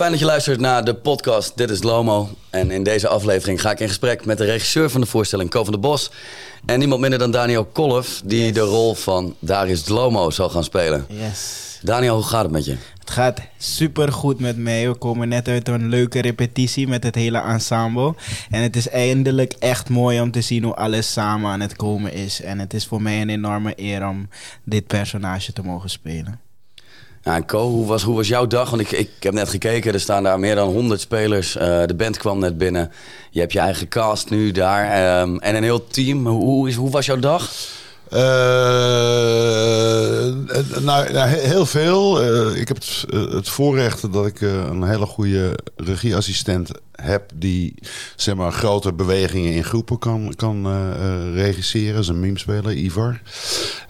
Fijn dat je luistert naar de podcast Dit is Lomo. En in deze aflevering ga ik in gesprek met de regisseur van de voorstelling, Ko van der Bos. En niemand minder dan Daniel Kolf, die de rol van Darius Lomo zal gaan spelen. Yes. Daniel, hoe gaat het met je? Het gaat super goed met mij. We komen net uit een leuke repetitie met het hele ensemble. En het is eindelijk echt mooi om te zien hoe alles samen aan het komen is. En het is voor mij een enorme eer om dit personage te mogen spelen. Ja, en Co, hoe was, hoe was jouw dag? Want ik, ik heb net gekeken, er staan daar meer dan 100 spelers. Uh, de band kwam net binnen. Je hebt je eigen cast nu daar um, en een heel team. Hoe, is, hoe was jouw dag? Uh, nou, nou, heel veel. Ik heb het, het, voorrecht dat ik een hele goede regieassistent heb die zeg maar, grote bewegingen in groepen kan, kan uh, regisseren. Zijn meme-speler, Ivar.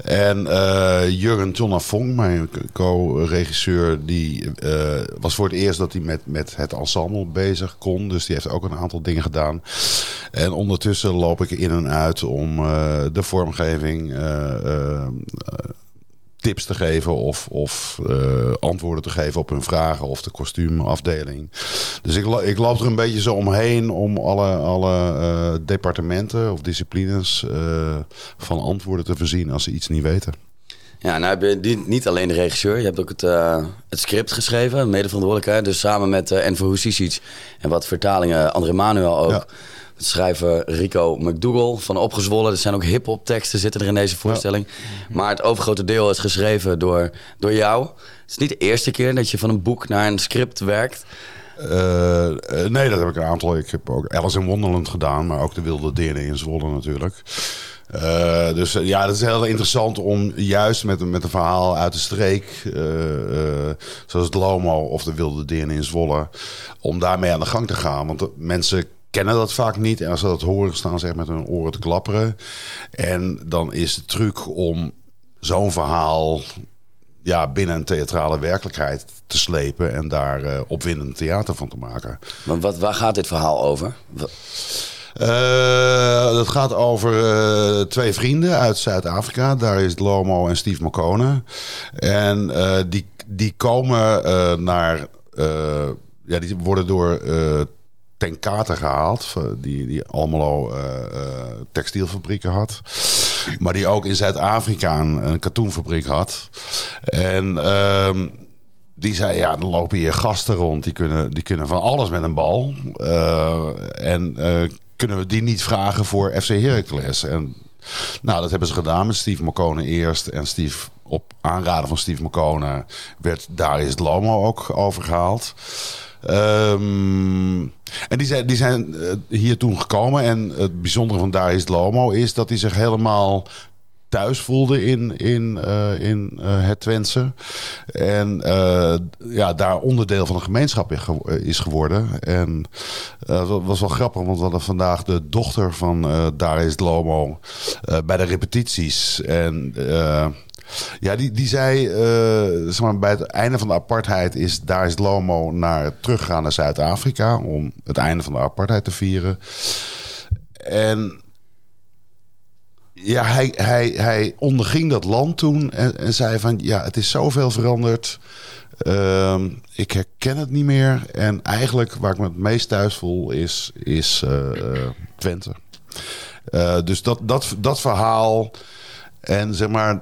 En uh, Jurgen mijn co-regisseur, die was voor het eerst dat hij met, met het ensemble bezig kon. Dus die heeft ook een aantal dingen gedaan. En ondertussen loop ik in en uit om de vormgeving tips te geven of, of uh, antwoorden te geven op hun vragen of de kostuumafdeling. Dus ik, ik loop er een beetje zo omheen om alle, alle uh, departementen of disciplines uh, van antwoorden te voorzien als ze iets niet weten. Ja, nou heb je niet alleen de regisseur, je hebt ook het, het script geschreven, medeverantwoordelijkheid. Dus samen met Enver Husisic en wat vertalingen, André Manuel ook. Ja schrijver Rico McDougall van Opgezwollen. Er zijn ook hip-hop teksten zitten er in deze voorstelling. Maar het overgrote deel is geschreven door, door jou. Het is niet de eerste keer dat je van een boek naar een script werkt. Uh, nee, dat heb ik een aantal. Ik heb ook Alice in Wonderland gedaan, maar ook de Wilde Deernen in Zwolle natuurlijk. Uh, dus ja, dat is heel interessant om juist met, met een verhaal uit de streek, uh, zoals het Lomo of de Wilde Deernen in Zwolle, om daarmee aan de gang te gaan. Want mensen kennen dat vaak niet. En als ze dat horen, staan ze echt met hun oren te klapperen. En dan is de truc om zo'n verhaal ja, binnen een theatrale werkelijkheid te slepen en daar uh, opwindend theater van te maken. Maar wat, waar gaat dit verhaal over? Uh, dat gaat over uh, twee vrienden uit Zuid-Afrika. Daar is Lomo en Steve McCone. En die, die komen naar. ja, die worden door ten kate gehaald. Die, die Almelo uh, uh, textielfabrieken had. Maar die ook in Zuid-Afrika een, katoenfabriek had. En uh, die zei, ja, dan lopen hier gasten rond. Die kunnen, die kunnen van alles met een bal. En kunnen we die niet vragen voor FC Heracles? En nou, dat hebben ze gedaan met Steve McCone eerst. En Steve, op aanraden van Steve McCone werd daar is Lomo ook overgehaald. Um, en die zijn, die zijn uh, hier toen gekomen. En het bijzondere van daar is Lomo is dat hij zich helemaal thuis voelde in, in, uh, in uh, het Twentse. En ja, daar onderdeel van de gemeenschap is geworden. En dat was wel grappig, want we hadden vandaag de dochter van Daar is Lomo bij de repetities. En ja, die, die zei, uh, zeg maar, bij het einde van de apartheid is daar is Lomo naar teruggegaan naar Zuid-Afrika om het einde van de apartheid te vieren. En ja, hij, hij, hij onderging dat land toen en, en zei van ja, het is zoveel veranderd. Uh, ik herken het niet meer. En eigenlijk waar ik me het meest thuis voel is, is uh, Twente. Dus dat, dat, dat verhaal en zeg maar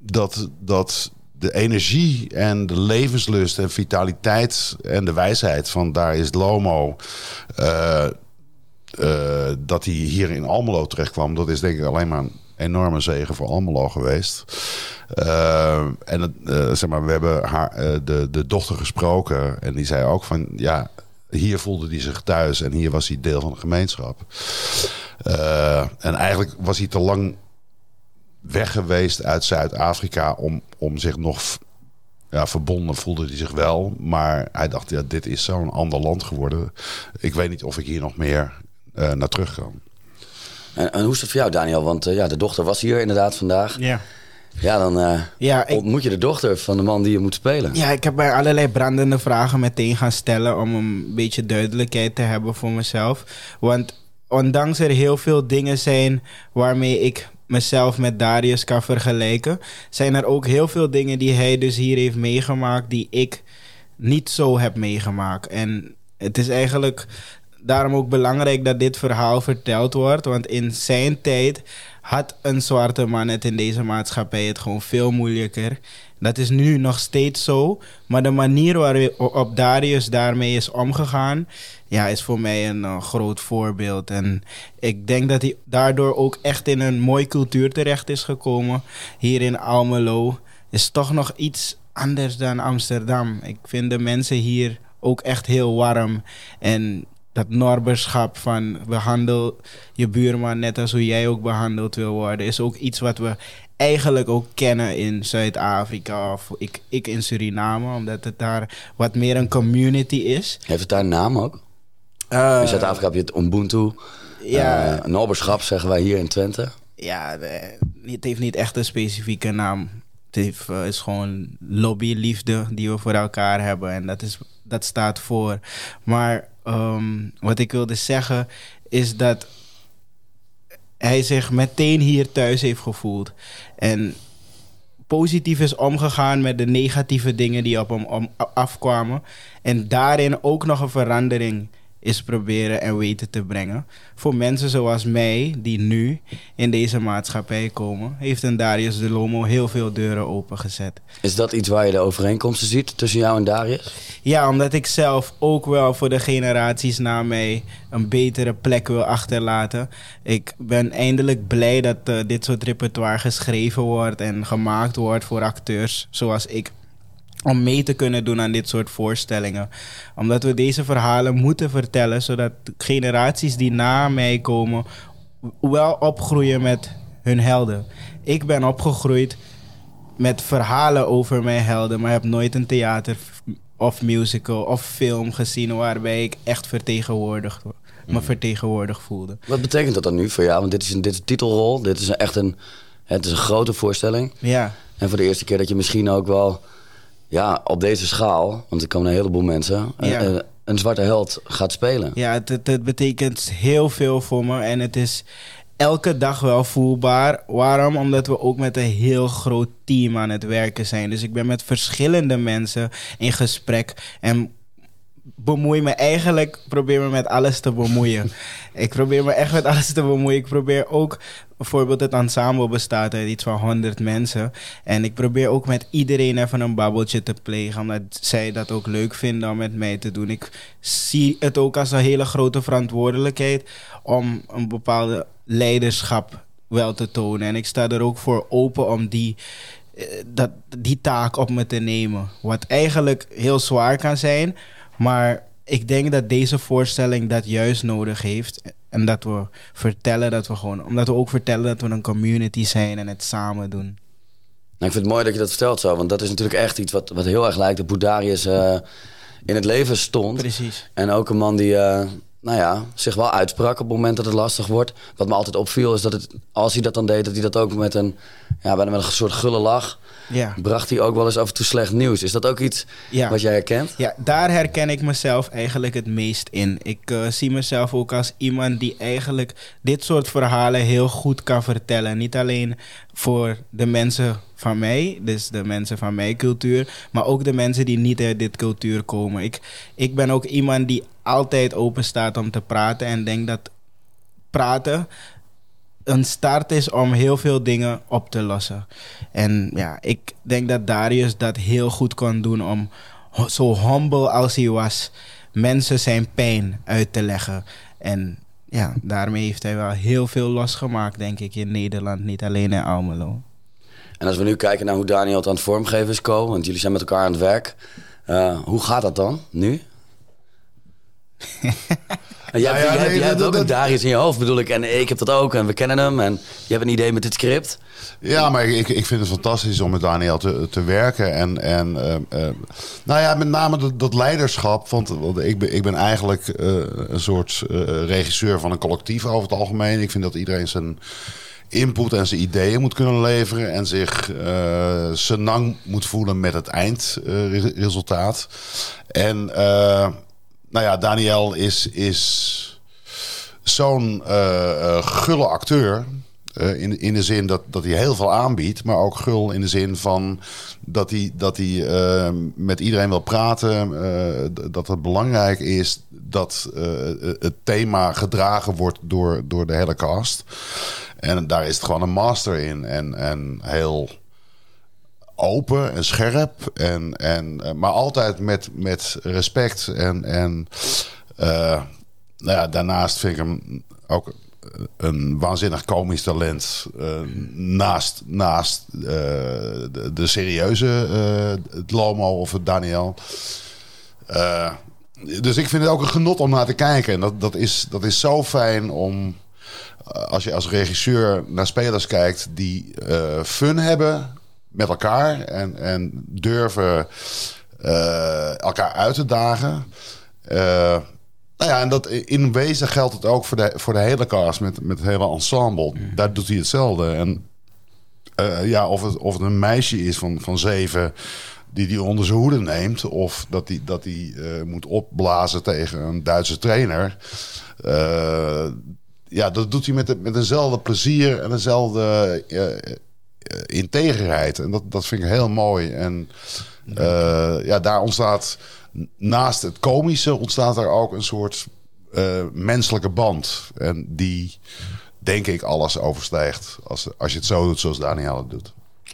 dat, dat de energie en de levenslust en vitaliteit en de wijsheid van daar is Lomo. Uh, uh, dat hij hier in Almelo terecht kwam, dat is denk ik alleen maar een enorme zegen voor Almelo geweest. Uh, en zeg maar, we hebben haar, de, de dochter gesproken en die zei ook van ja, hier voelde hij zich thuis en hier was hij deel van de gemeenschap. en eigenlijk was hij te lang weg geweest uit Zuid-Afrika om, om zich nog ja, verbonden voelde hij zich wel. Maar hij dacht, ja, dit is zo'n ander land geworden. Ik weet niet of ik hier nog meer uh, naar terug kan. En, en, hoe is het voor jou, Daniel? Want uh, ja, de dochter was hier inderdaad vandaag. Ja. Ja, dan uh, ja, ik, ontmoet je de dochter van de man die je moet spelen. Ja, ik heb bij allerlei brandende vragen meteen gaan stellen... om een beetje duidelijkheid te hebben voor mezelf. Want ondanks er heel veel dingen zijn waarmee ik mezelf met Darius kan vergelijken, zijn er ook heel veel dingen die hij dus hier heeft meegemaakt die ik niet zo heb meegemaakt. En het is eigenlijk daarom ook belangrijk dat dit verhaal verteld wordt. Want in zijn tijd had een zwarte man het in deze maatschappij het gewoon veel moeilijker. Dat is nu nog steeds zo. Maar de manier waarop Darius daarmee is omgegaan, ja, is voor mij een uh, groot voorbeeld. En ik denk dat hij daardoor ook echt in een mooie cultuur terecht is gekomen. Hier in Almelo is toch nog iets anders dan Amsterdam. Ik vind de mensen hier ook echt heel warm. En dat norberschap van behandel je buurman net als hoe jij ook behandeld wil worden, is ook iets wat we eigenlijk ook kennen in Zuid-Afrika of ik, ik in Suriname, omdat het daar wat meer een community is. Heeft het daar een naam ook? Uh, in Zuid-Afrika heb je het Ubuntu. Ja. Uh, norberschap zeggen wij hier in Twente. Ja, het heeft niet echt een specifieke naam. Het heeft, uh, is gewoon lobbyliefde die we voor elkaar hebben. En dat, is, dat staat voor. Maar um, wat ik wilde zeggen is dat hij zich meteen hier thuis heeft gevoeld. En positief is omgegaan met de negatieve dingen die op hem afkwamen. En daarin ook nog een verandering is proberen en weten te brengen. Voor mensen zoals mij, die nu in deze maatschappij komen, heeft een Darius de Lomo heel veel deuren opengezet. Is dat iets waar je de overeenkomsten ziet tussen jou en Darius? Ja, omdat ik zelf ook wel voor de generaties na mij een betere plek wil achterlaten. Ik ben eindelijk blij dat uh, dit soort repertoire geschreven wordt en gemaakt wordt voor acteurs zoals ik om mee te kunnen doen aan dit soort voorstellingen. Omdat we deze verhalen moeten vertellen, zodat generaties die na mij komen wel opgroeien met hun helden. Ik ben opgegroeid met verhalen over mijn helden, maar heb nooit een theater of musical of film gezien waarbij ik echt vertegenwoordigd me hmm. vertegenwoordigd voelde. Wat betekent dat dan nu voor jou? Want dit is een, dit is titelrol, dit is echt een, het is een grote voorstelling. Ja. En voor de eerste keer dat je misschien ook wel ja, op deze schaal, want er komen een heleboel mensen, eh, eh, een zwarte held gaat spelen. Ja, het, het, betekent heel veel voor me en het is elke dag wel voelbaar. Waarom? Omdat we ook met een heel groot team aan het werken zijn. Dus ik ben met verschillende mensen in gesprek en bemoei me eigenlijk, probeer me met alles te bemoeien. ik probeer me echt met alles te bemoeien. Ik probeer ook, bijvoorbeeld het ensemble bestaat uit iets van 100 mensen. En ik probeer ook met iedereen even een babbeltje te plegen, omdat zij dat ook leuk vinden om met mij te doen. Ik zie het ook als een hele grote verantwoordelijkheid om een bepaalde leiderschap wel te tonen. En ik sta er ook voor open om die eh, dat, die taak op me te nemen. Wat eigenlijk heel zwaar kan zijn, maar ik denk dat deze voorstelling dat juist nodig heeft. En dat we vertellen dat we gewoon, omdat we ook vertellen dat we een community zijn en het samen doen. Nou, ik vind het mooi dat je dat vertelt zo, want dat is natuurlijk echt iets wat, wat heel erg lijkt dat Boudarius uh, in het leven stond. Precies. En ook een man die, uh, nou ja, zich wel uitsprak op het moment dat het lastig wordt. Wat me altijd opviel is dat het, als hij dat dan deed, dat hij dat ook met een, ja, bijna met een soort gulle lach ja. bracht hij ook wel eens af en toe slecht nieuws. Is dat ook iets wat jij herkent? Ja, daar herken ik mezelf eigenlijk het meest in. Ik uh, zie mezelf ook als iemand die eigenlijk dit soort verhalen heel goed kan vertellen. Niet alleen voor de mensen van mij, dus de mensen van mijn cultuur, maar ook de mensen die niet uit dit cultuur komen. Ik, ik ben ook iemand die altijd open staat om te praten en denk dat praten een start is om heel veel dingen op te lossen. En ja, ik denk dat Darius dat heel goed kon doen om zo humble als hij was, mensen zijn pijn uit te leggen. En ja, daarmee heeft hij wel heel veel losgemaakt, denk ik, in Nederland, niet alleen in Almelo. En als we nu kijken naar hoe Daniel aan het vormgeven is, Co, want jullie zijn met elkaar aan het werk. Uh, hoe gaat dat dan nu? Jij, ja, ja, jij, hebt ook een Darius in je hoofd, bedoel ik. En ik heb dat ook. En we kennen hem. En je hebt een idee met dit script. Ja, maar ik, ik vind het fantastisch om met Daniel te, te werken. En, en uh, uh, nou ja, met name dat, dat leiderschap. Want, want, ik, ben, ik ben eigenlijk uh, een soort regisseur van een collectief over het algemeen. Ik vind dat iedereen zijn input en zijn ideeën moet kunnen leveren. En zich uh, senang moet voelen met het eindresultaat. en nou ja, Daniel is, is zo'n uh, gulle acteur. Uh, in, in de zin dat, dat hij heel veel aanbiedt, maar ook gul in de zin van dat hij, dat hij met iedereen wil praten. Dat het belangrijk is dat het thema gedragen wordt door, door de hele cast. En daar is het gewoon een master in. En, en heel open en scherp. En, en, maar altijd met, met respect. En, en nou ja, daarnaast vind ik hem ook een waanzinnig komisch talent. Naast naast de, serieuze het Lomo of het Daniel. dus ik vind het ook een genot om naar te kijken. En dat, dat, is, dat is zo fijn om. Als je als regisseur naar spelers kijkt die fun hebben met elkaar en, en durven elkaar uit te dagen. Nou ja, en dat in wezen geldt het ook voor de, voor de hele cast met, met het hele ensemble. Daar doet hij hetzelfde. En uh, ja, of het, of het een meisje is van, van zeven die die onder zijn hoede neemt, of dat hij dat die, uh, moet opblazen tegen een Duitse trainer. Uh, ja, dat doet hij met, met eenzelfde plezier en dezelfde integerheid. En dat, dat vind ik heel mooi. En ja, daar ontstaat naast het komische ontstaat er ook een soort uh, menselijke band. En die, denk ik, alles overstijgt. Als, als je het zo doet zoals Daniel het doet.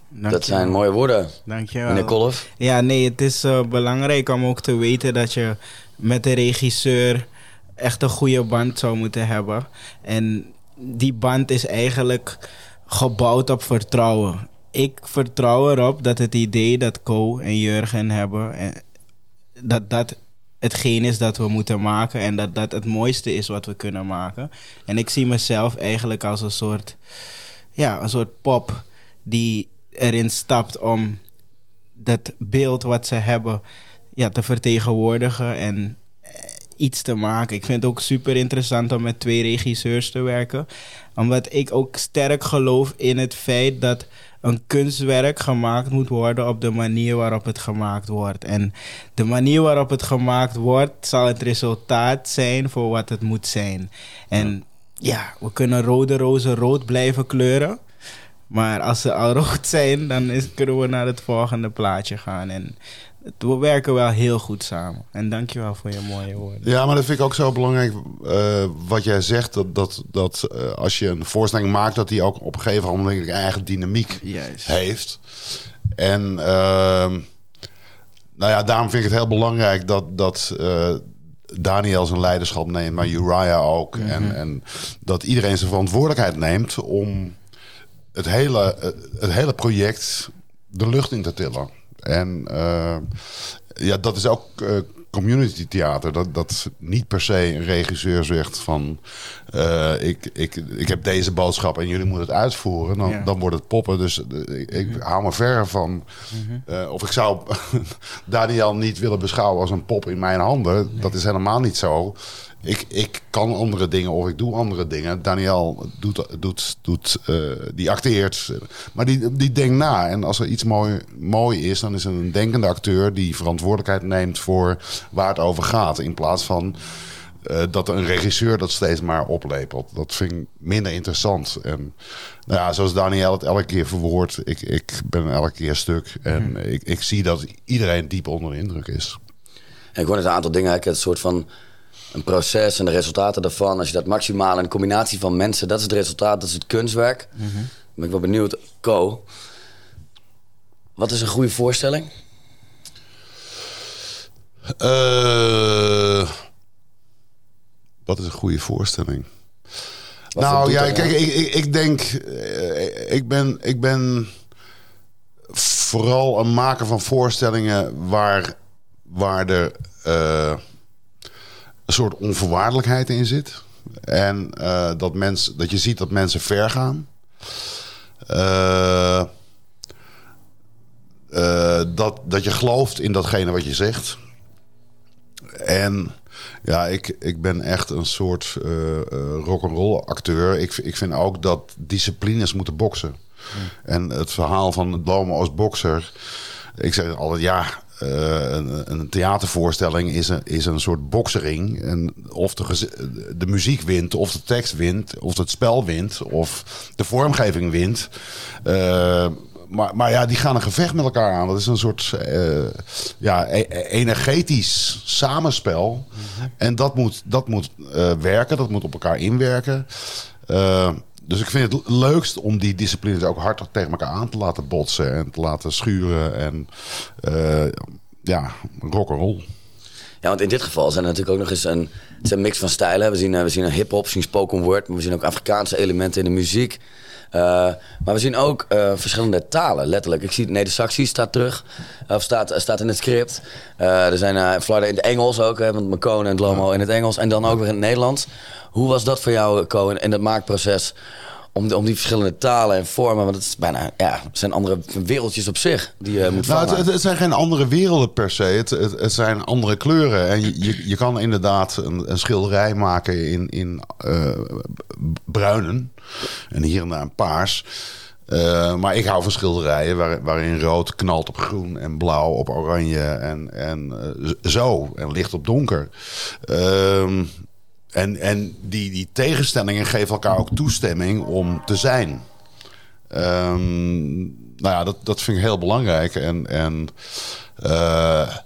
Dat zijn mooie woorden. Dankjewel. Meneer Kolf. Ja, nee, het is uh, belangrijk om ook te weten dat je met de regisseur echt een goede band zou moeten hebben. En die band is eigenlijk gebouwd op vertrouwen. Ik vertrouw erop dat het idee dat Co en Jurgen hebben dat dat hetgeen is dat we moeten maken en dat dat het mooiste is wat we kunnen maken. En ik zie mezelf eigenlijk als een soort, ja, een soort pop die erin stapt om dat beeld wat ze hebben ja, te vertegenwoordigen en eh, iets te maken. Ik vind het ook super interessant om met twee regisseurs te werken. Omdat ik ook sterk geloof in het feit dat een kunstwerk gemaakt moet worden op de manier waarop het gemaakt wordt. En de manier waarop het gemaakt wordt, zal het resultaat zijn voor wat het moet zijn. En ja, we kunnen rode rozen rood blijven kleuren. Maar als ze al rood zijn, dan is, kunnen we naar het volgende plaatje gaan. En we werken wel heel goed samen. En dankjewel voor je mooie woorden. Ja, maar dat vind ik ook zo belangrijk uh, wat jij zegt. Dat, dat, dat uh, als je een voorstelling maakt, dat die ook op een gegeven moment een eigen dynamiek Juist. heeft. En uh, nou ja, daarom vind ik het heel belangrijk dat, dat uh, Daniel zijn leiderschap neemt, maar Uriah ook. Mm -hmm. en, en dat iedereen zijn verantwoordelijkheid neemt om het hele, het hele project de lucht in te tillen. En uh, ja, dat is ook uh, community theater. Dat, dat niet per se een regisseur zegt van... Uh, ik, ik, ik heb deze boodschap en jullie moeten het uitvoeren. Dan, ja. dan wordt het poppen. Dus ik, ik mm-hmm. hou me ver van... Mm-hmm. of ik zou Daniel niet willen beschouwen als een pop in mijn handen. Nee. Dat is helemaal niet zo ik, ik kan andere dingen of ik doe andere dingen. Daniel doet, doet, doet uh, die acteert, maar die, die denkt na. En als er iets mooi, mooi is, dan is het een denkende acteur die verantwoordelijkheid neemt voor waar het over gaat. In plaats van uh, dat een regisseur dat steeds maar oplepelt. Dat vind ik minder interessant. En nou ja, zoals Daniel het elke keer verwoordt, ik, ik ben elke keer stuk. En mm. ik, ik zie dat iedereen diep onder de indruk is. En ik hoor een aantal dingen, een soort van een proces en de resultaten daarvan. Als je dat maximaal een combinatie van mensen, dat is het resultaat, dat is het kunstwerk. Mm -hmm. Ben ik wel benieuwd, Co. Wat is een goede voorstelling? Uh, wat is een goede voorstelling? Wat nou ja, kijk, ik, ik, ik denk, ik ben, ik ben vooral een maker van voorstellingen waar, waar de. Uh, een soort onvoorwaardelijkheid in zit. En uh, dat, mens, dat je ziet dat mensen ver gaan. Uh, uh, dat, dat je gelooft in datgene wat je zegt. En ja, ik, ik ben echt een soort rock'n'roll acteur. Ik, ik vind ook dat disciplines moeten boksen. En het verhaal van Lomo als bokser. Ik zeg altijd, ja, eh, een, een theatervoorstelling is een, is een soort boksering. En of de, muziek wint, of de tekst wint, of het spel wint, of de vormgeving wint. Eh, maar, maar ja, die gaan een gevecht met elkaar aan. Dat is een soort eh, ja, e- e- energetisch samenspel. En dat moet, dat moet werken, dat moet op elkaar inwerken. Dus ik vind het leukst om die disciplines ook hard tegen elkaar aan te laten botsen en te laten schuren. En eh, ja, rock'n'roll. Ja, want in dit geval zijn er natuurlijk ook nog eens een, het is een mix van stijlen. We zien, eh, we zien een hip-hop, we zien spoken word, maar we zien ook Afrikaanse elementen in de muziek. Eh, maar we zien ook eh, verschillende talen, letterlijk. Ik zie Neder-Saxisch staat terug, of staat, staat in het script. Er zijn flarden in het Engels ook, hè, want McCone en Lomo in het Engels. En dan ook weer in het Nederlands. Hoe was dat voor jou, Cohen, in het maakproces? Om, om die verschillende talen en vormen, want het is bijna, ja, zijn andere wereldjes op zich die je moet Nou, het, het zijn geen andere werelden per se. Het, het, het zijn andere kleuren. En je, je, je kan inderdaad een, een schilderij maken in, in eh, bruinen. En hier en daar een paars. Eh, maar ik hou van schilderijen waar, waarin rood knalt op groen en blauw op oranje en, en eh, zo. En licht op donker. Ehm, en en die, die tegenstellingen geven elkaar ook toestemming om te zijn. Ehm, nou ja, dat, dat vind ik heel belangrijk. En, en eh,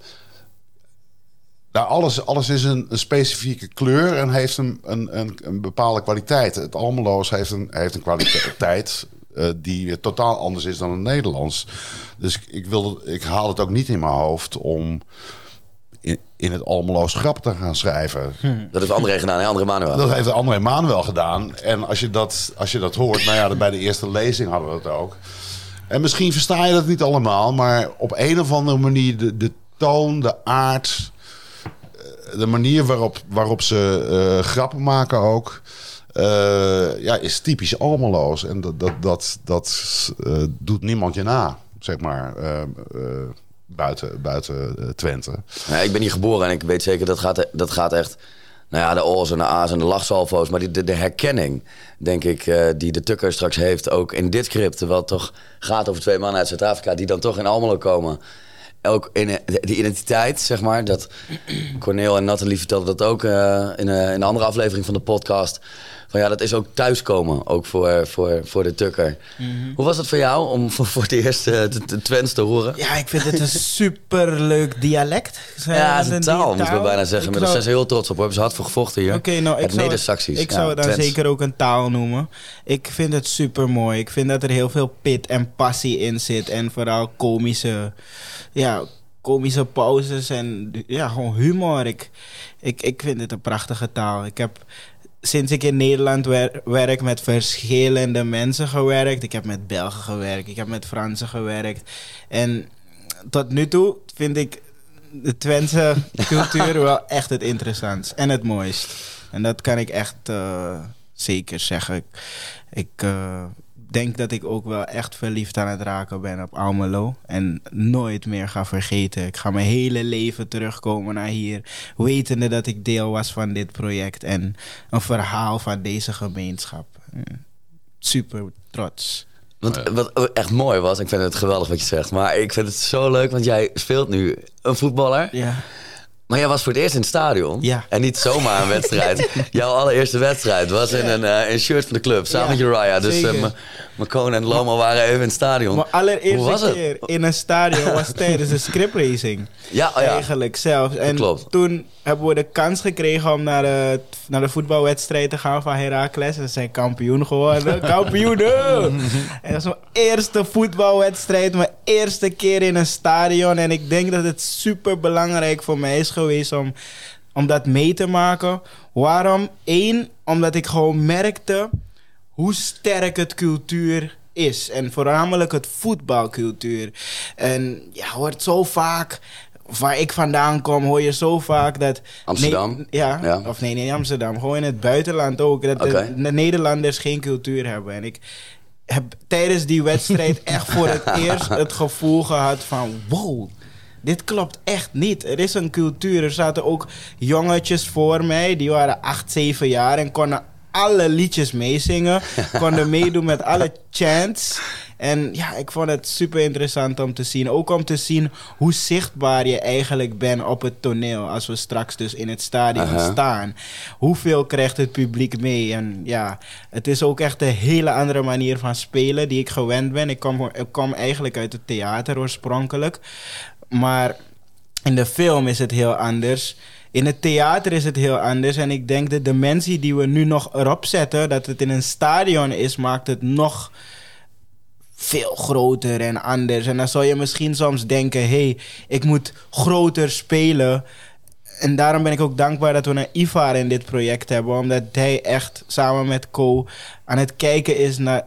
nou, alles, alles is een, een specifieke kleur en heeft een, een, een, bepaalde kwaliteit. Het Almeloos heeft een, heeft een kwaliteit eh, die weer totaal anders is dan het Nederlands. Dus ik, wil, ik haal het ook niet in mijn hoofd om in, het Almeloos grappen te gaan schrijven. Dat heeft André gedaan, hè? André Manuel. Dat heeft André Manuel gedaan. En als je dat, als je dat hoort, nou ja, bij de eerste lezing hadden we het ook. En misschien versta je dat niet allemaal, maar op een of andere manier de, de toon, de aard, eh, de manier waarop, waarop ze eh, grappen maken ook. eh, ja, is typisch Almeloos. En dat, dat, dat, dat eh, doet niemand je na, zeg maar. Buiten buiten eh, Twente. Ja, ik ben hier geboren en ik weet zeker dat gaat, dat gaat echt. Nou ja, de O's en de A's en de lachsalvo's. Maar die, de, de herkenning, denk ik, eh, die de Tukker straks heeft. Ook in dit script. Terwijl toch gaat over twee mannen uit Zuid-Afrika. die dan toch in Almelo komen. Ook in eh, die identiteit, zeg maar. Dat Corneel en Nathalie vertelden dat ook in, eh, in een andere aflevering van de podcast. Van ja, dat is ook thuiskomen. Ook voor, voor, voor de Tukker. Hoe was het voor jou om voor, voor het eerst eh, de, de Twents te horen? Ja, ik vind het een superleuk dialect. Ja, we het is een taal, moeten we bijna zeggen. Ik Maar daar zou- zijn ze heel trots op. Daar hebben ze hard voor gevochten hier. Oké, nou, ik het zou, Neder-Saxisch. ik zou het dan Twents. zeker ook een taal noemen. Ik vind het super mooi. Ik vind dat er heel veel pit en passie in zit. En vooral komische, ja, komische pauzes en ja, gewoon humor. Ik, ik, ik vind het een prachtige taal. Ik heb sinds ik in Nederland wer- werk met verschillende mensen gewerkt. Ik heb met Belgen gewerkt, ik heb met Fransen gewerkt. En tot nu toe vind ik de Twentse cultuur wel echt het interessantst en het mooist. En dat kan ik echt eh, zeker zeggen. Ik, ik eh, denk dat ik ook wel echt verliefd aan het raken ben op Almelo. En nooit meer ga vergeten. Ik ga mijn hele leven terugkomen naar hier. Wetende dat ik deel was van dit project. En een verhaal van deze gemeenschap. Eh, Super trots. Want wat echt mooi was, ik vind het geweldig wat je zegt. Maar ik vind het zo leuk, want jij speelt nu een voetballer. Ja. Maar jij was voor het eerst in het stadion. Ja. En niet zomaar een wedstrijd. Jouw allereerste wedstrijd was in een, eh, shirt van de club. Samen met Uriah. Dus zeker. McCone en Lomo waren even in het stadion. Was allereerste keer in een stadion was tijdens de scriptracing. Ja, oh ja. Eigenlijk zelf. En klopt. toen hebben we de kans gekregen om naar de, naar de voetbalwedstrijd te gaan van Heracles. En ze zijn kampioen geworden. Kampioenen! en dat was mijn eerste voetbalwedstrijd. Mijn eerste keer in een stadion. En ik denk dat het super belangrijk voor mij is geweest om, om dat mee te maken. Waarom? Eén, omdat ik gewoon merkte hoe sterk het cultuur is. En voornamelijk het voetbalcultuur. En ja, hoort zo vaak. Waar ik vandaan kom, hoor je zo vaak dat. Amsterdam? Nee, ja, Ja. of nee, niet Amsterdam. Gewoon in het buitenland ook. Dat de- de, Nederlanders geen cultuur hebben. En ik heb tijdens die wedstrijd echt voor het eerst het gevoel gehad van: wow. Dit klopt echt niet. Er is een cultuur. Er zaten ook jongetjes voor mij. Die waren 8, 7 jaar en konden alle liedjes meezingen. konden meedoen met alle chants. En ja, ik vond het super interessant om te zien. Ook om te zien hoe zichtbaar je eigenlijk bent op het toneel. Als we straks dus in het stadion staan. Hoeveel krijgt het publiek mee? En ja, het is ook echt een hele andere manier van spelen die ik gewend ben. Ik kom, ik kom eigenlijk uit het theater oorspronkelijk. Maar in de film is het heel anders. In het theater is het heel anders. En ik denk de dimensie die we nu nog erop zetten, dat het in een stadion is, maakt het nog veel groter en anders. En dan zou je misschien soms denken: hé, hey, ik moet groter spelen. En daarom ben ik ook dankbaar dat we een Ivar in dit project hebben. Omdat hij echt samen met Co aan het kijken is naar,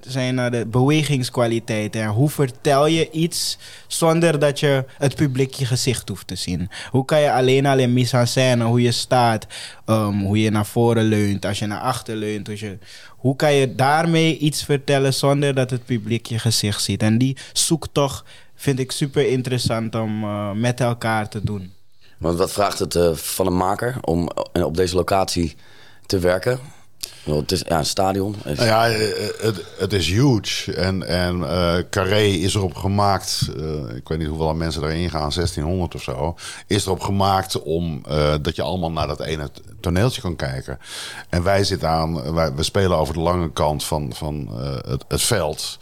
zijn naar de bewegingskwaliteiten. En hoe vertel je iets zonder dat je het publiek je gezicht hoeft te zien. Hoe kan je alleen al in mise en scène, hoe je staat, um, hoe je naar voren leunt, als je naar achter leunt. Als je, hoe kan je daarmee iets vertellen zonder dat het publiek je gezicht ziet. En die zoektocht vind ik super interessant om uh, met elkaar te doen. Want wat vraagt het uh, van een maker om op deze locatie te werken? Het is ja, een stadion. Nou ja, het, het is huge. En, en uh, Carré is erop gemaakt. Ik weet niet hoeveel mensen erin gaan, 1600 of zo. Is erop gemaakt om dat je allemaal naar dat ene toneeltje kan kijken. En wij zitten aan, wij, we spelen over de lange kant van, van het, het, veld.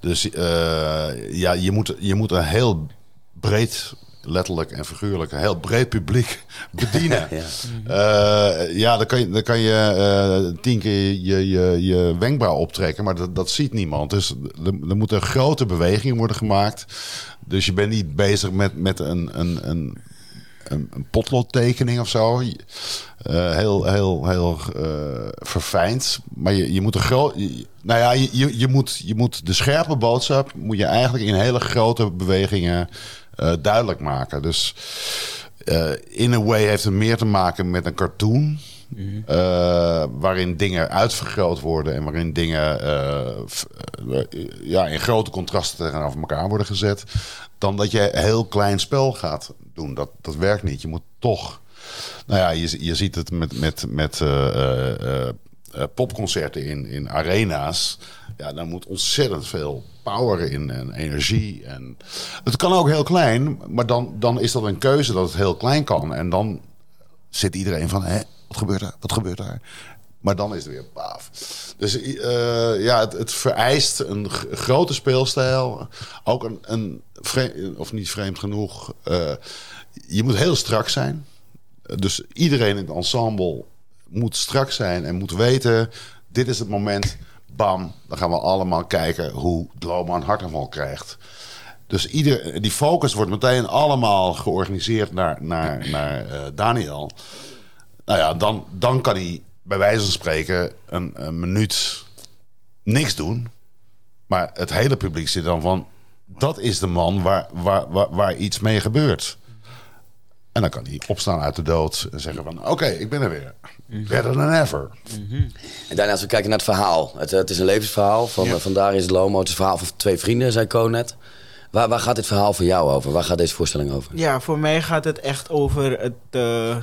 Dus ja, je moet, je moet een heel breed letterlijk en figuurlijk een heel breed publiek bedienen. ja. Uh, ja, dan kan je, dan kan je uh, tien keer je, je, je wenkbrauw optrekken, maar dat, dat ziet niemand. Dus er, er moet een grote beweging worden gemaakt. Dus je bent niet bezig met, met een, een, een, een, potloodtekening of zo. Uh, heel, heel, heel verfijnd. Maar je, je moet een groot. Nou ja, je, je, moet, je moet de scherpe boodschap moet je eigenlijk in hele grote bewegingen uh, duidelijk maken. Dus uh, in a way heeft het meer te maken met een cartoon. Mm-hmm. Uh, waarin dingen uitvergroot worden en waarin dingen ja, in grote contrasten tegenover elkaar worden gezet. Dan dat je heel klein spel gaat doen. Dat, dat werkt niet. Je moet toch. Nou ja, je, je ziet het met, met, met popconcerten in, in arena's. Ja, daar moet ontzettend veel power in en energie. En het kan ook heel klein, maar dan, dan is dat een keuze dat het heel klein kan. En dan zit iedereen van, hé, wat gebeurt er? Wat gebeurt daar? Maar dan is het weer paaf. Dus uh, ja, het, het, vereist een grote speelstijl. Ook een, een vreemd, of niet vreemd genoeg. Uh, je moet heel strak zijn. Dus iedereen in het ensemble moet strak zijn en moet weten: dit is het moment. Dan gaan we allemaal kijken hoe Droma een hartaanval krijgt. Dus ieder, die focus wordt meteen allemaal georganiseerd naar, naar, naar uh, Daniel. Nou ja, dan, dan kan hij bij wijze van spreken een, minuut niks doen. Maar het hele publiek zit dan van... dat is de man waar, waar, waar, waar iets mee gebeurt. En dan kan hij opstaan uit de dood en zeggen van... oké, ik ben er weer. Better than ever. Mm-hmm. En daarna als we kijken naar het verhaal. Het, het is een levensverhaal van, ja. van Darius Lomo. Het is een verhaal van twee vrienden, zei Co net. Waar, waar gaat dit verhaal voor jou over? Waar gaat deze voorstelling over? Ja, voor mij gaat het echt over het uh,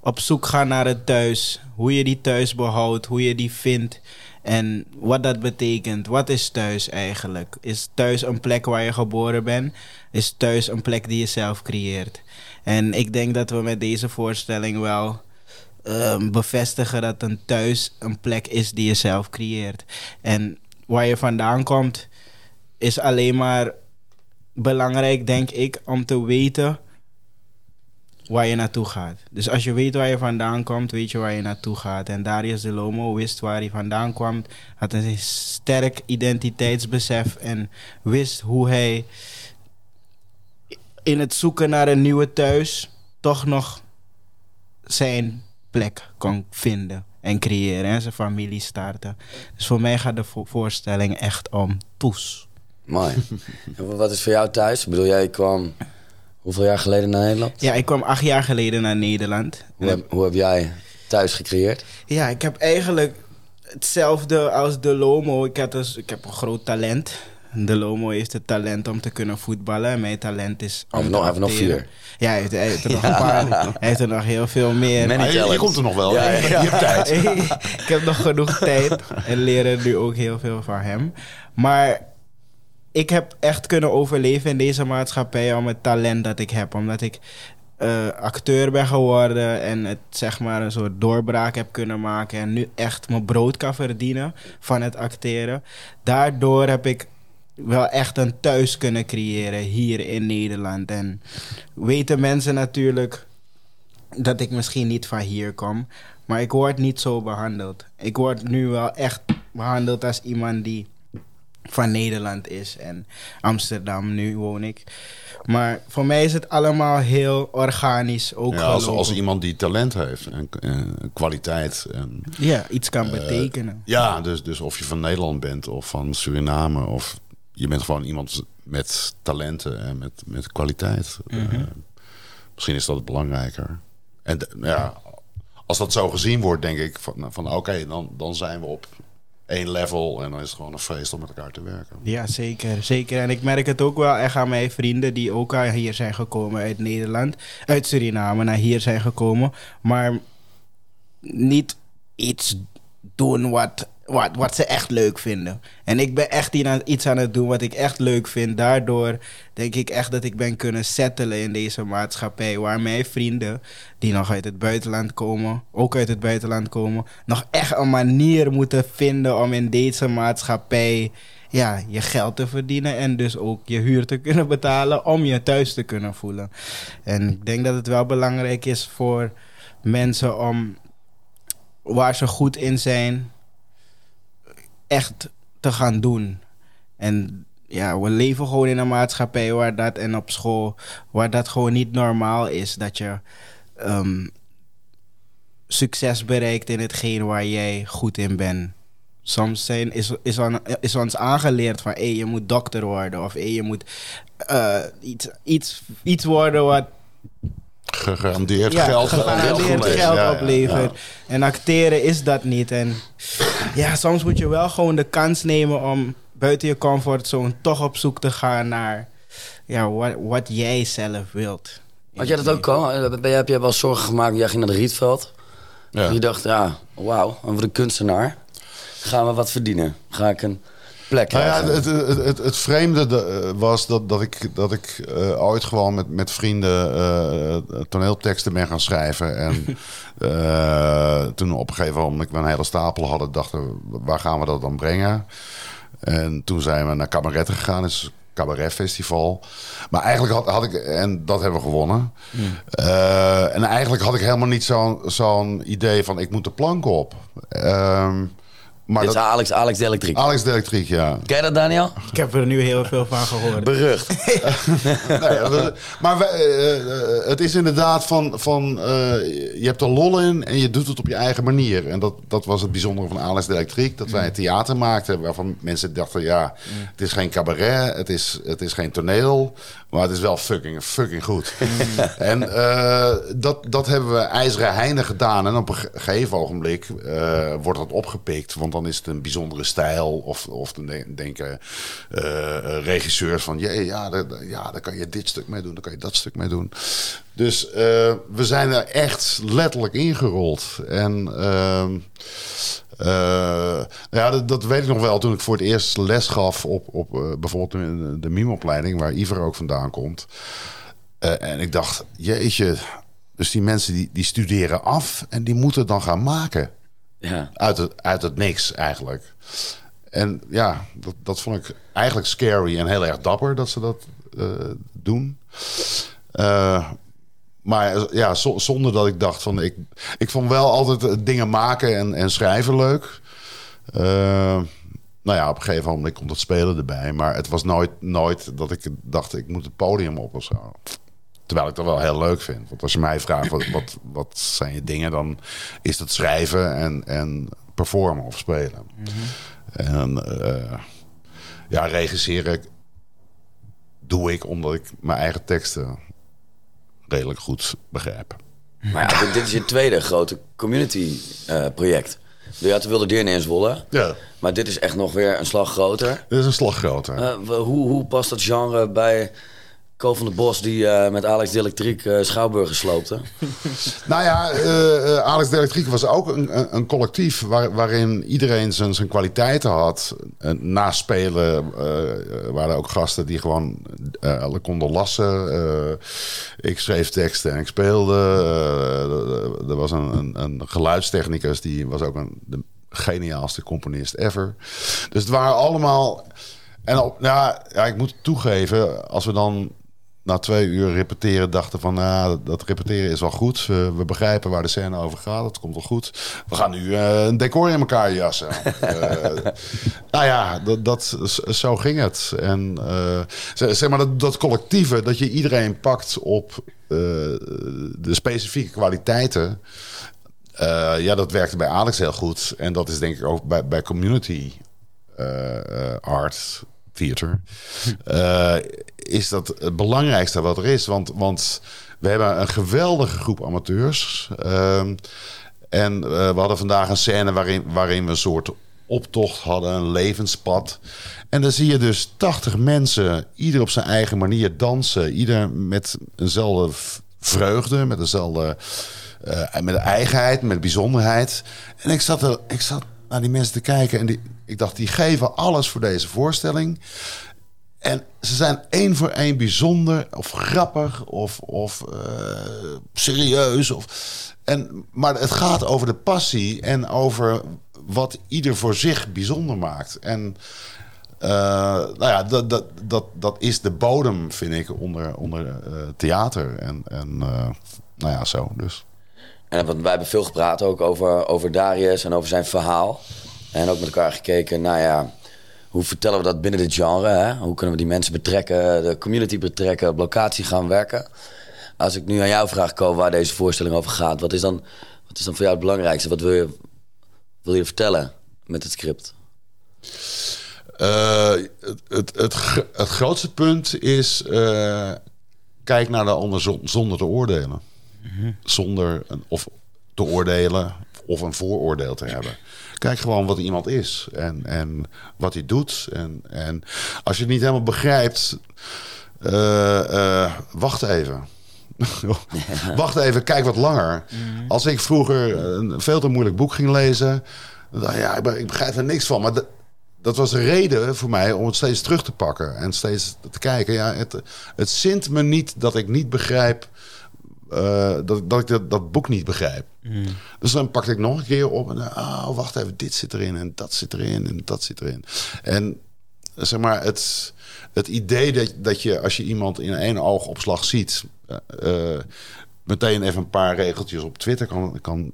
op zoek gaan naar het thuis. Hoe je die thuis behoudt, hoe je die vindt. En wat dat betekent. Wat is thuis eigenlijk? Is thuis een plek waar je geboren bent? Is thuis een plek die je zelf creëert? En ik denk dat we met deze voorstelling wel um, bevestigen dat een thuis een plek is die je zelf creëert. En waar je vandaan komt, is alleen maar belangrijk, denk ik, om te weten waar je naartoe gaat. Dus als je weet waar je vandaan komt, weet je waar je naartoe gaat. En Darius de Lomo wist waar hij vandaan kwam, had een sterk identiteitsbesef en wist hoe hij in het zoeken naar een nieuwe thuis toch nog zijn plek kon vinden en creëren en zijn familie starten. Dus voor mij gaat de vo voorstelling echt om Toes. Mooi. wat is voor jou thuis? Ik bedoel, jij kwam hoeveel jaar geleden naar Nederland? Ja, ik kwam acht jaar geleden naar Nederland. Hoe heb, hoe heb jij thuis gecreëerd? Ja, ik heb eigenlijk hetzelfde als De Lomo. Ik, had dus, ik heb een groot talent. De Lomo heeft het talent om te kunnen voetballen. En mijn talent is om Hij nog, heeft nog vier. Ja, hij heeft, hij heeft er nog een paar. Hij heeft er nog heel veel meer. Ah, je, je, komt er nog wel. Ja, ja, Je hebt tijd. ik heb nog genoeg tijd. En leren nu ook heel veel van hem. Maar ik heb echt kunnen overleven in deze maatschappij om het talent dat ik heb. Omdat ik eh, acteur ben geworden en het zeg maar een soort doorbraak heb kunnen maken. En nu echt mijn brood kan verdienen van het acteren. Daardoor heb ik wel echt een thuis kunnen creëren hier in Nederland. En weten mensen natuurlijk dat ik misschien niet van hier kom. Maar ik word niet zo behandeld. Ik word nu wel echt behandeld als iemand die van Nederland is. En Amsterdam, nu woon ik. Maar voor mij is het allemaal heel organisch ook Ja, als, als iemand die talent heeft en, en kwaliteit. En, Ja, iets kan Eh, betekenen. ja, dus, dus of je van Nederland bent of van Suriname of je bent gewoon iemand met talenten en met, met kwaliteit. Eh, misschien is dat belangrijker. En ja, als dat zo gezien wordt, denk ik van, van oké, dan, dan zijn we op één level en dan is het gewoon een feest om met elkaar te werken. Ja, zeker, zeker. En ik merk het ook wel echt aan mijn vrienden die ook hier zijn gekomen uit Nederland, uit Suriname naar hier zijn gekomen, maar niet iets doen wat, wat, wat ze echt leuk vinden. En ik ben echt hier iets aan het doen wat ik echt leuk vind. Daardoor denk ik echt dat ik ben kunnen settelen in deze maatschappij. Waar mijn vrienden, die nog uit het buitenland komen, ook uit het buitenland komen, nog echt een manier moeten vinden om in deze maatschappij ja, je geld te verdienen en dus ook je huur te kunnen betalen om je thuis te kunnen voelen. En ik denk dat het wel belangrijk is voor mensen om waar ze goed in zijn, echt te gaan doen. En ja, we leven gewoon in een maatschappij waar dat en op school, waar dat gewoon niet normaal is. Dat je ehm, succes bereikt in hetgeen waar jij goed in bent. Soms zijn, is, is, is ons aangeleerd van hey, je moet dokter worden of je moet eh, iets, iets, iets worden wat Gegarandeerd ja, geld gegarandeerd oplevert. geld Ja, oplevert. ja. En acteren is dat niet. En ja, soms moet je wel gewoon de kans nemen om buiten je comfortzone toch op zoek te gaan naar ja, wat, wat jij zelf wilt. Had jij dat ook al? Eh, Ben je, heb jij wel zorgen gemaakt? Jij ging naar de Rietveld. Ja. Je dacht, ja, wauw, wat een kunstenaar. Gaan we wat verdienen? Ga ik een plek Nou ja, het, het, het, het vreemde de- was dat, dat ik, dat ik eh, ooit gewoon met, met vrienden eh, toneelteksten ben gaan schrijven. En eh, toen op een gegeven moment we een hele stapel hadden, dachten waar gaan we dat dan brengen? En toen zijn we naar Cabaret gegaan, is een cabaretfestival. Maar eigenlijk had, had ik, en dat hebben we gewonnen. Eh, en eigenlijk had ik helemaal niet zo'n zo'n idee van ik moet de plank op. Ehm, maar Dit is dat, Alex, Alex de Elektriek. Alex de Elektriek, ja. Ken je dat, Daniel? Ik heb er nu heel veel van gehoord. Berucht. Nee, maar eh, eh, het is inderdaad van, van eh, je hebt er lol in en je doet het op je eigen manier. En dat, dat was het bijzondere van Alex de Elektriek. Dat wij theater maakten waarvan mensen dachten, ja, het is geen cabaret, het is, het is geen toneel. Maar het is wel fucking, fucking goed. en eh, dat, dat hebben we ijzeren heine gedaan. En op een ge- gegeven ogenblik eh, wordt dat opgepikt. Want dan is het een bijzondere stijl. Of, of dan de- denken eh, eh, regisseurs van... jee, ja, daar, ja, daar kan je dit stuk mee doen. Daar kan je dat stuk mee doen. Dus eh, we zijn er echt letterlijk ingerold. En... ehm, eh, ja, dat, weet ik nog wel toen ik voor het eerst les gaf op, op bijvoorbeeld de, de mime-opleiding, waar Iver ook vandaan komt. En ik dacht, jeetje, dus die mensen die, die studeren af en die moeten dan gaan maken. Ja. Uit het, uit het niks eigenlijk. En ja, dat, dat vond ik eigenlijk scary en heel erg dapper dat ze dat eh, doen. Eh, maar ja, zo- zonder dat ik dacht van... Ik, ik vond wel altijd eh, dingen maken en, en schrijven leuk. Nou ja, op een gegeven moment komt het spelen erbij. Maar het was nooit, nooit dat ik dacht, ik moet het podium op of zo. Terwijl ik dat wel heel leuk vind. Want als je mij vraagt, wat, wat, wat zijn je dingen? Dan is het schrijven en, en performen of spelen. En eh, ja, regisseren doe ik omdat ik mijn eigen teksten redelijk goed begrijp. Maar ja, dit, dit is je tweede grote community eh, project. Je had de Wilde Deerne in Zwolle. Ja, Maar dit is echt nog weer een slag groter. dit is een slag groter. Eh, w- hoe, hoe past dat genre bij Van de Bos die eh, met Alex de Elektriek uh, Schouwburger sloopte. nou ja, uh, Alex de Elektriek was ook een, een, collectief waar, waarin iedereen zijn, zijn kwaliteiten had. na spelen waren ook gasten die gewoon konden lassen. ik schreef teksten en ik speelde. er was een, een, geluidstechnicus die was ook een, de geniaalste componist ever. Dus het waren allemaal en op, ja, ja, ik moet toegeven, als we dan na twee uur repeteren dachten van... Nou, dat repeteren is wel goed. We, we, begrijpen waar de scène over gaat. Het komt wel goed. We gaan nu uh, een decor in elkaar jassen. uh, nou ja, dat, dat, zo ging het. En uh, zeg maar dat, dat collectieve, dat je iedereen pakt op de specifieke kwaliteiten... ja, dat werkte bij Alex heel goed. En dat is denk ik ook bij, bij community art theater, uh, is dat het belangrijkste wat er is. Want, want we hebben een geweldige groep amateurs. Uh, en uh, we hadden vandaag een scène waarin, waarin we een soort optocht hadden, een levenspad. En dan zie je dus 80 mensen, ieder op zijn eigen manier dansen. Ieder met eenzelfde vreugde, met dezelfde uh, met eigenheid, met bijzonderheid. En ik zat, er, ik zat naar die mensen te kijken en die, ik dacht, die geven alles voor deze voorstelling. En ze zijn één voor één bijzonder of grappig of, of uh, serieus. Of, en, maar het gaat over de passie en over wat ieder voor zich bijzonder maakt. En uh, nou ja, dat, dat, dat, dat is de bodem, vind ik, onder, onder uh, theater. En, en nou ja, zo dus. En wij hebben veel gepraat ook over, over Darius en over zijn verhaal. En ook met elkaar gekeken, nou ja, hoe vertellen we dat binnen dit genre? Hè? Hoe kunnen we die mensen betrekken, de community betrekken, op locatie gaan werken? Als ik nu aan jou vraag, Ko, waar deze voorstelling over gaat, wat is dan, wat is dan voor jou het belangrijkste? Wat wil je, wil je vertellen met het script? Uh, het, het, het, het, grootste punt is, uh, kijk naar de ander zonder te oordelen. Zonder een, of te oordelen of een vooroordeel te hebben. Kijk gewoon wat iemand is en, en wat hij doet. En, en als je het niet helemaal begrijpt, uh, uh, wacht even. wacht even, kijk wat langer. Mhm. Als ik vroeger een veel te moeilijk boek ging lezen, dan ja, ik begrijp er niks van. Maar dat was een reden voor mij om het steeds terug te pakken en steeds te kijken. Ja, het, het zint me niet dat ik niet begrijp uh, dat, dat ik dat, dat, boek niet begrijp. Mm. Dus dan pakte ik nog een keer op en oh, wacht even, dit zit erin en dat zit erin en dat zit erin. En zeg maar, het, het idee dat, dat je als je iemand in één oogopslag ziet, uh, meteen even een paar regeltjes op Twitter kan, kan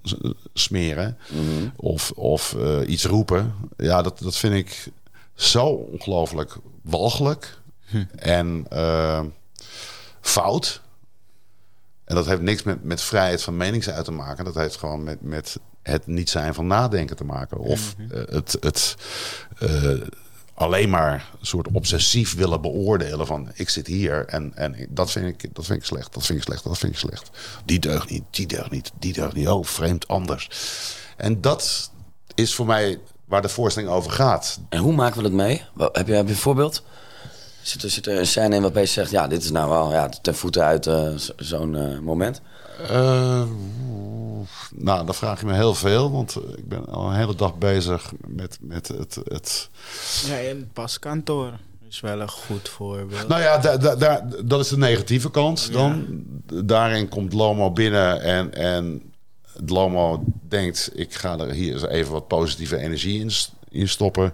smeren mm. of, of uh, iets roepen, ja, dat, dat vind ik zo ongelooflijk walgelijk hm. en fout. En dat heeft niks met, met vrijheid van meningsuit te maken. Dat heeft gewoon met, met het niet zijn van nadenken te maken. Of eh, het, het uh, alleen maar een soort obsessief willen beoordelen van ik zit hier en, en dat, vind ik, dat vind ik slecht, dat vind ik slecht, dat vind ik slecht. Die deugt niet, die deugt niet, die deugt niet. Oh, vreemd anders. En dat is voor mij waar de voorstelling over gaat. En hoe maken we dat mee? Heb je, heb je een voorbeeld? Zit er, zit er een scène in waarbij je zegt, ja, dit is nou wel ja, ten voeten uit uh, zo'n uh, moment? Uh, nou, dan vraag je me heel veel, want ik ben al een hele dag bezig met, met het, het... Ja, in paskantoor is wel een goed voorbeeld. Nou ja, da, da, da, dat is de negatieve kant dan. Daarin komt Lomo binnen en, en Lomo denkt, ik ga er hier even wat positieve energie in, in stoppen.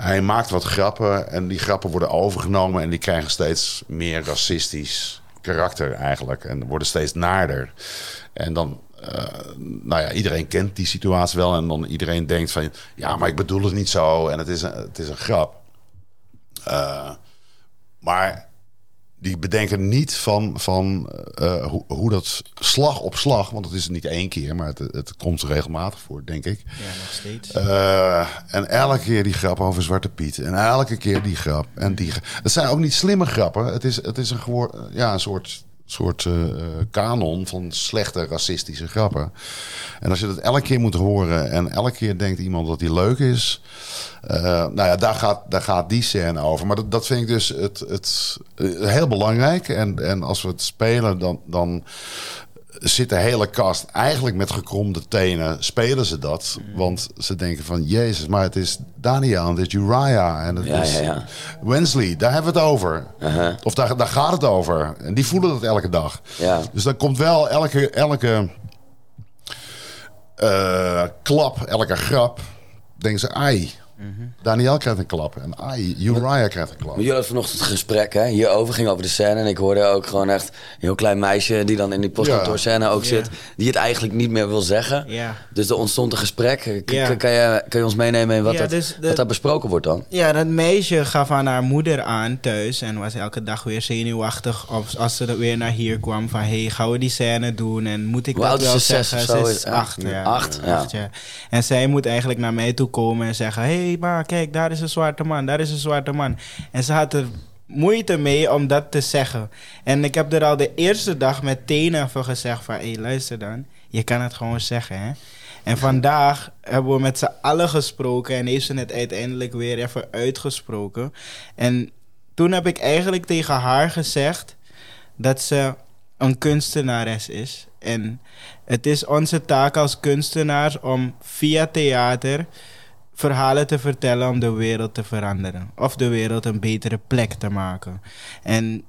Hij maakt wat grappen en die grappen worden overgenomen en die krijgen steeds meer racistisch karakter eigenlijk en worden steeds naarder. En dan, uh, nou ja, iedereen kent die situatie wel en dan iedereen denkt van, ja, maar ik bedoel het niet zo en het is een, het is een grap. Uh, maar die bedenken niet van, van uh, hoe, hoe, dat slag op slag, want het is niet één keer, maar het, het komt regelmatig voor, denk ik. Ja, nog steeds. Uh, en elke keer die grap over Zwarte Piet. En elke keer die grap. En die, het zijn ook niet slimme grappen. Het is, het is een, gewoon, ja, een soort soort eh, eh, kanon van slechte racistische grappen. En als je dat elke keer moet horen en elke keer denkt iemand dat die leuk is, eh, nou ja, daar gaat, daar gaat die scène over. Maar dat, dat vind ik dus het, het, heel belangrijk. En, en als we het spelen, dan, dan zit de hele cast eigenlijk met gekromde tenen. Spelen ze dat? Want ze denken van, jezus, maar het is Daniel en het is Uriah en het Ja, is ja, ja. Wensley. Daar hebben we het over. Uh-huh. Of daar, daar gaat het over. En die voelen dat elke dag. Ja. Dus dan komt wel elke, elke eh, klap, elke grap. Denken ze, ai. Daniel krijgt een klap. En ai, Uriah krijgt een klap. Maar jullie hadden vanochtend een gesprek hè, hierover, ging over de scène. En ik hoorde ook gewoon echt een heel klein meisje die dan in die postkantoor-scène ook Ja. zit. Die het eigenlijk niet meer wil zeggen. Ja. Dus er ontstond een gesprek. K- Ja. Kan, je, kan je ons meenemen in wat, Ja, dat, dus de- wat daar besproken wordt dan? Ja, dat meisje gaf aan haar moeder aan thuis en was elke dag weer zenuwachtig als, als ze er weer naar hier kwam van hey, gaan we die scène doen en moet ik Hoe dat wel zeggen? of zo? Ze is Ja. acht, ja. Acht, ja. Acht, ja. En zij moet eigenlijk naar mij toe komen en zeggen hey, maar kijk, daar is een zwarte man, daar is een zwarte man. En ze had er moeite mee om dat te zeggen. En ik heb er al de eerste dag meteen even gezegd van hé, hey, luister dan, je kan het gewoon zeggen hè. En vandaag hebben we met z'n allen gesproken en heeft ze het uiteindelijk weer even uitgesproken. En toen heb ik eigenlijk tegen haar gezegd dat ze een kunstenares is. En het is onze taak als kunstenaars om via theater verhalen te vertellen om de wereld te veranderen. Of de wereld een betere plek te maken. En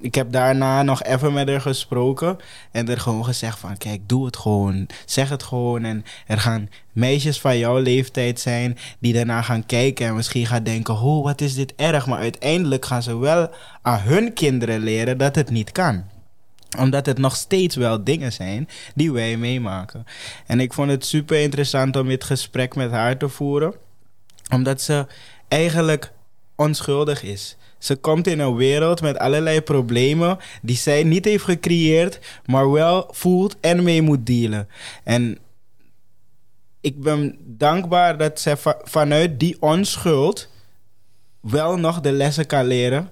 ik heb daarna nog even met haar gesproken en er gewoon gezegd van kijk, doe het gewoon. Zeg het gewoon en er gaan meisjes van jouw leeftijd zijn die daarna gaan kijken en misschien gaan denken, oh wat is dit erg. Maar uiteindelijk gaan ze wel aan hun kinderen leren dat het niet kan omdat het nog steeds wel dingen zijn die wij meemaken. En ik vond het super interessant om dit gesprek met haar te voeren. Omdat ze eigenlijk onschuldig is. Ze komt in een wereld met allerlei problemen die zij niet heeft gecreëerd, maar wel voelt en mee moet dealen. En ik ben dankbaar dat zij va- vanuit die onschuld wel nog de lessen kan leren.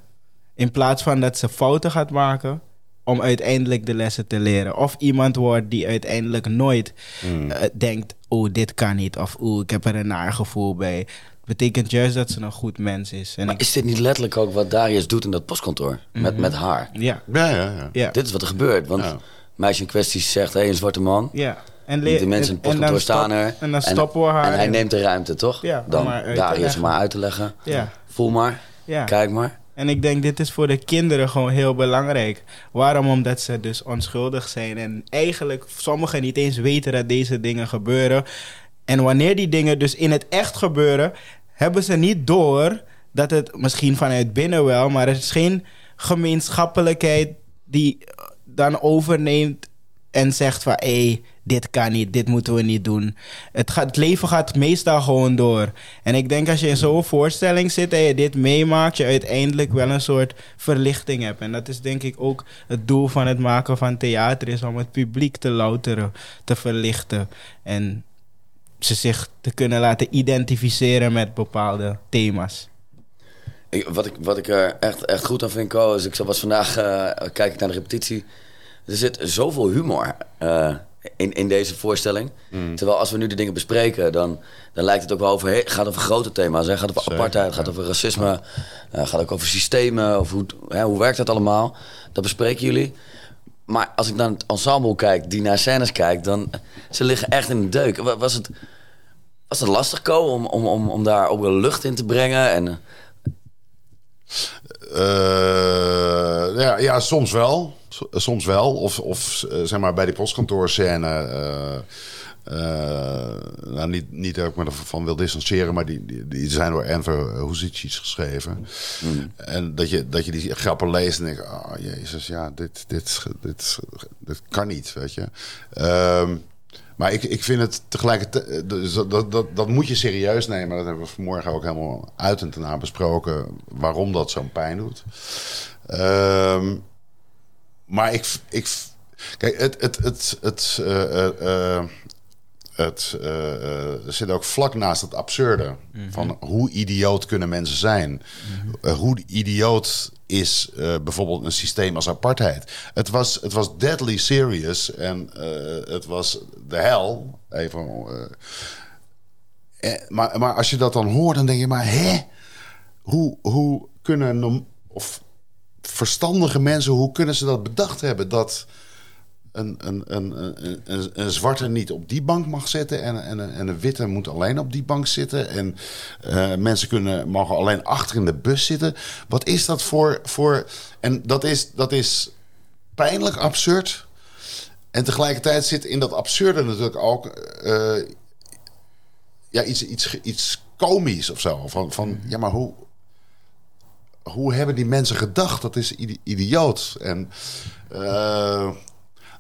In plaats van dat ze fouten gaat maken om uiteindelijk de lessen te leren. Of iemand wordt die uiteindelijk nooit eh, denkt... oh, dit kan niet. Of oeh, ik heb er een naar gevoel bij. betekent juist dat ze een goed mens is. En Maar ik, is dit niet letterlijk ook wat Darius doet in dat postkantoor? Met, met haar? ja, Ja, ja, ja. ja, Dit is wat er gebeurt. Want Ja. meisje in kwestie zegt, hé, een zwarte man. ja. En de mensen in het en- en dan postkantoor staan er. En dan stoppen we haar. En hij en- neemt de ruimte, toch? Ja, om Dan Darius maar uit te leggen. Ja, Voel maar, ja. kijk maar. En ik denk, dit is voor de kinderen gewoon heel belangrijk. Waarom? Omdat ze dus onschuldig zijn. En eigenlijk sommigen niet eens weten dat deze dingen gebeuren. En wanneer die dingen dus in het echt gebeuren, hebben ze niet door dat het misschien vanuit binnen wel, maar er is geen gemeenschappelijkheid die dan overneemt en zegt van hé, dit kan niet, dit moeten we niet doen. Het, gaat, het leven gaat meestal gewoon door. En ik denk als je in zo'n voorstelling zit en je dit meemaakt, je uiteindelijk wel een soort verlichting hebt. En dat is denk ik ook het doel van het maken van theater, is om het publiek te louteren, te verlichten. En ze zich te kunnen laten identificeren met bepaalde thema's. Wat, ik, wat ik er echt, echt goed aan vind, Ko, is ik was vandaag, eh, kijk ik naar de repetitie. Er zit zoveel humor eh, in, in deze voorstelling. Terwijl als we nu de dingen bespreken, dan, dan lijkt het ook wel over, het gaat over grote thema's. Het gaat over Zeker, apartheid, het gaat over racisme, het gaat ook over systemen. Of hoe, hè, hoe werkt dat allemaal? Dat bespreken jullie. Maar als ik naar het ensemble kijk, die naar scènes kijkt, dan ze liggen echt in de deuk. Wa- Was het, was het lastig, Ko, om, om, om, om daar ook wel lucht in te brengen? En, eh, Eh, ja, ja, soms wel. S- Soms wel. Of, of eh, zeg maar bij die postkantoorscène. eh eh, nou, niet, niet dat ik me ervan wil distancieren, maar die, die, die zijn door Enver Hoezicic geschreven. En dat je, dat je die grappen leest en denkt: oh jezus, ja, dit, dit, dit, dit kan niet, weet je. Ehm, maar ik, ik vind het tegelijkertijd, dus dat, dat, dat, moet je serieus nemen. Dat hebben we vanmorgen ook helemaal uit en ten besproken. Waarom dat zo'n pijn doet. Ehm, maar ik, ik. Kijk, het. het, het, het eh, eh, eh, het zit ook vlak naast het absurde. Van hoe idioot kunnen mensen zijn? Eh, hoe idioot is bijvoorbeeld een systeem als apartheid. Het was, het was deadly serious en het was de hel. Even, eh, maar, maar als je dat dan hoort, dan denk je, maar hè? Hoe, hoe kunnen of verstandige mensen, hoe kunnen ze dat bedacht hebben? Dat een, een, een, een, een, zwarte niet op die bank mag zitten en, en, en een witte moet alleen op die bank zitten. En eh, mensen kunnen, mogen alleen achter in de bus zitten. Wat is dat voor. voor en dat is, dat is pijnlijk absurd. En tegelijkertijd zit in dat absurde natuurlijk ook eh, ja, iets, iets, iets komisch of zo. Van, van ja, maar hoe, hoe hebben die mensen gedacht? Dat is idioot. En eh,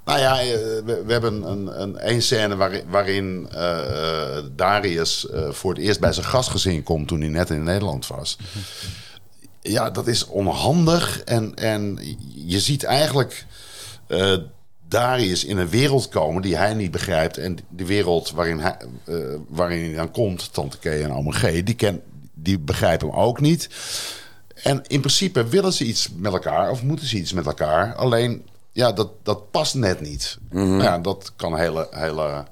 nou ja, eh, we, hebben een, een, scène waarin, waarin eh, Darius voor het eerst bij zijn gastgezin komt toen hij net in Nederland was. Ja, dat is onhandig. En, en je ziet eigenlijk Darius in een wereld komen die hij niet begrijpt. En de wereld waarin hij, waarin hij dan komt, Tante K en Ome G, die, ken, die begrijpen hem ook niet. En in principe willen ze iets met elkaar of moeten ze iets met elkaar. Alleen, ja, dat, dat past net niet. Nou ja, dat kan hele, hele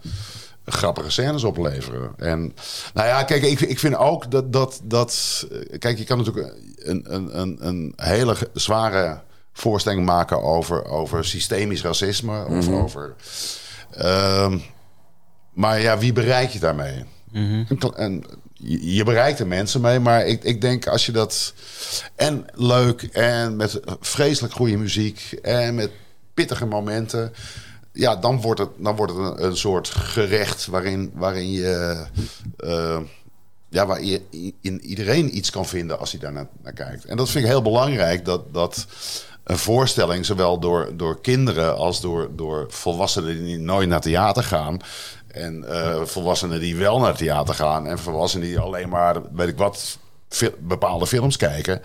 grappige scènes opleveren. En nou ja, kijk, ik, ik vind ook dat, dat, dat... Kijk, je kan natuurlijk een, een, een, een hele zware voorstelling maken over, over systemisch racisme. Of over... ehm, maar ja, wie bereik je daarmee? En kle- En je bereikt er mensen mee, maar ik, ik denk als je dat. En leuk en met vreselijk goede muziek en met pittige momenten. Ja, dan wordt het, dan wordt het een, soort gerecht waarin, waarin je. eh, ja, waar je in iedereen iets kan vinden als hij daar naar kijkt. En dat vind ik heel belangrijk, dat, dat een voorstelling, zowel door, door kinderen als door, door volwassenen die nooit naar theater gaan. En eh, volwassenen die wel naar theater gaan. En volwassenen die alleen maar, weet ik wat, bepaalde films kijken.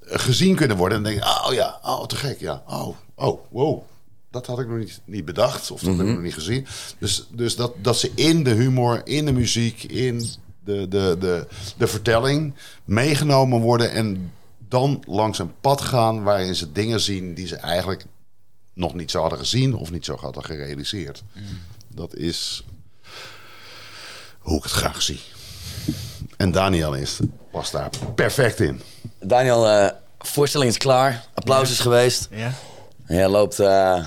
Gezien kunnen worden. En denken, oh ja, oh te gek, ja. Oh, oh, wow. Dat had ik nog niet, niet bedacht. Of dat heb ik nog niet gezien. Dus, dus dat, dat ze in de humor, in de muziek, in de, de, de, de vertelling meegenomen worden. En dan langs een pad gaan waarin ze dingen zien die ze eigenlijk nog niet zo hadden gezien of niet zo hadden gerealiseerd. Dat is hoe ik het graag zie. En Daniel is, past daar perfect in. Daniel, eh, voorstelling is klaar. Applaus is geweest. Ja. En jij loopt eh,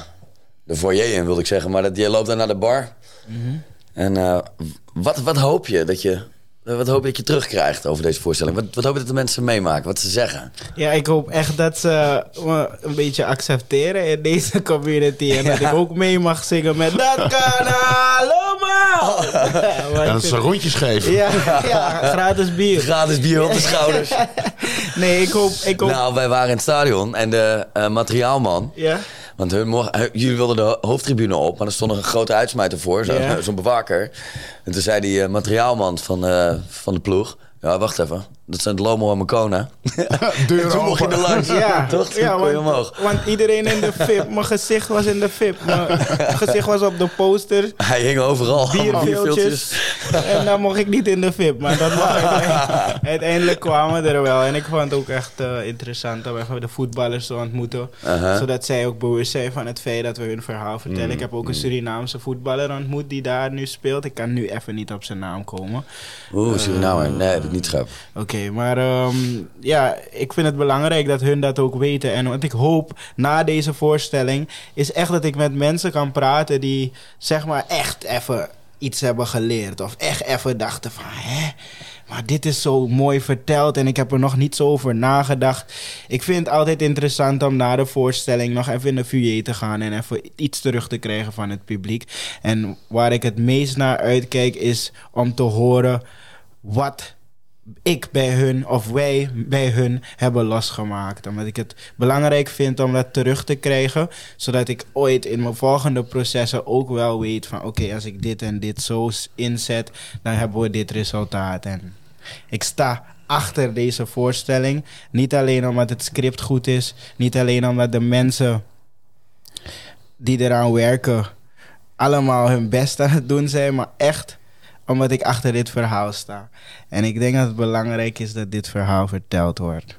de foyer in, wilde ik zeggen. Maar dat, jij loopt dan naar de bar. En eh, wat, wat hoop je dat je... Wat hoop je dat je terugkrijgt over deze voorstelling? Wat, wat hoop je dat de mensen meemaken? Wat ze zeggen? Ja, ik hoop echt dat ze me een beetje accepteren in deze community. En dat ik ook mee mag zingen met Dat kan allemaal! Maar En ik dat ze rondjes geven. ja, ja, gratis bier. Gratis bier op de schouders. Nee, ik hoop... Ik hoop Nou, wij waren in het stadion en de eh, materiaalman... ja? Want hun mocht- hu- jullie wilden de ho- hoofdtribune op, maar er stond nog een grote uitsmijter voor, zo'n bewaker. En toen zei die eh, materiaalman van, eh, van de ploeg... Ja, wacht even. Dat zijn de Lomo en Mekona. Deur En toen mocht je er langs. Ja, Toch? Toen ja kon je want, omhoog. want iedereen in de VIP, mijn gezicht was in de VIP. Mijn gezicht was op de poster, Hij hing overal. bierveeltjes. En dan mocht ik niet in de VIP. Maar dat uiteindelijk, uiteindelijk kwamen we er wel. En ik vond het ook echt eh, interessant om even de voetballers te ontmoeten. Zodat zij ook bewust zijn van het feit dat we hun verhaal vertellen. Ik heb ook een Surinaamse voetballer ontmoet die daar nu speelt. Ik kan nu even niet op zijn naam komen. Oeh, Suriname. Nee, heb ik niet scherp. Oké, maar ehm, ja, ik vind het belangrijk dat hun dat ook weten. En wat ik hoop na deze voorstelling is echt dat ik met mensen kan praten die zeg maar echt even iets hebben geleerd. Of echt even dachten van, hè? Maar dit is zo mooi verteld en ik heb er nog niet zo over nagedacht. Ik vind het altijd interessant om na de voorstelling nog even in de foyer te gaan en even iets terug te krijgen van het publiek. En waar ik het meest naar uitkijk is om te horen wat ik bij hun of wij bij hun hebben losgemaakt. Omdat ik het belangrijk vind om dat terug te krijgen. Zodat ik ooit in mijn volgende processen ook wel weet van... oké, als ik dit en dit zo inzet, dan hebben we dit resultaat. En ik sta achter deze voorstelling. Niet alleen omdat het script goed is. Niet alleen omdat de mensen die eraan werken... allemaal hun best aan het doen zijn. Maar echt omdat ik achter dit verhaal sta. En ik denk dat het belangrijk is dat dit verhaal verteld wordt.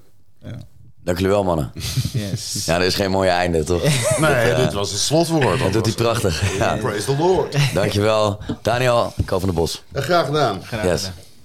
Dank jullie wel, mannen. Yes. Ja, er is geen mooie einde, toch? Nee, dit was het slotwoord. Dat doet hij prachtig. Ja. Praise the Lord. Dankjewel. Daniel, Ko van de Bos. Graag gedaan. Graag Yes. gedaan.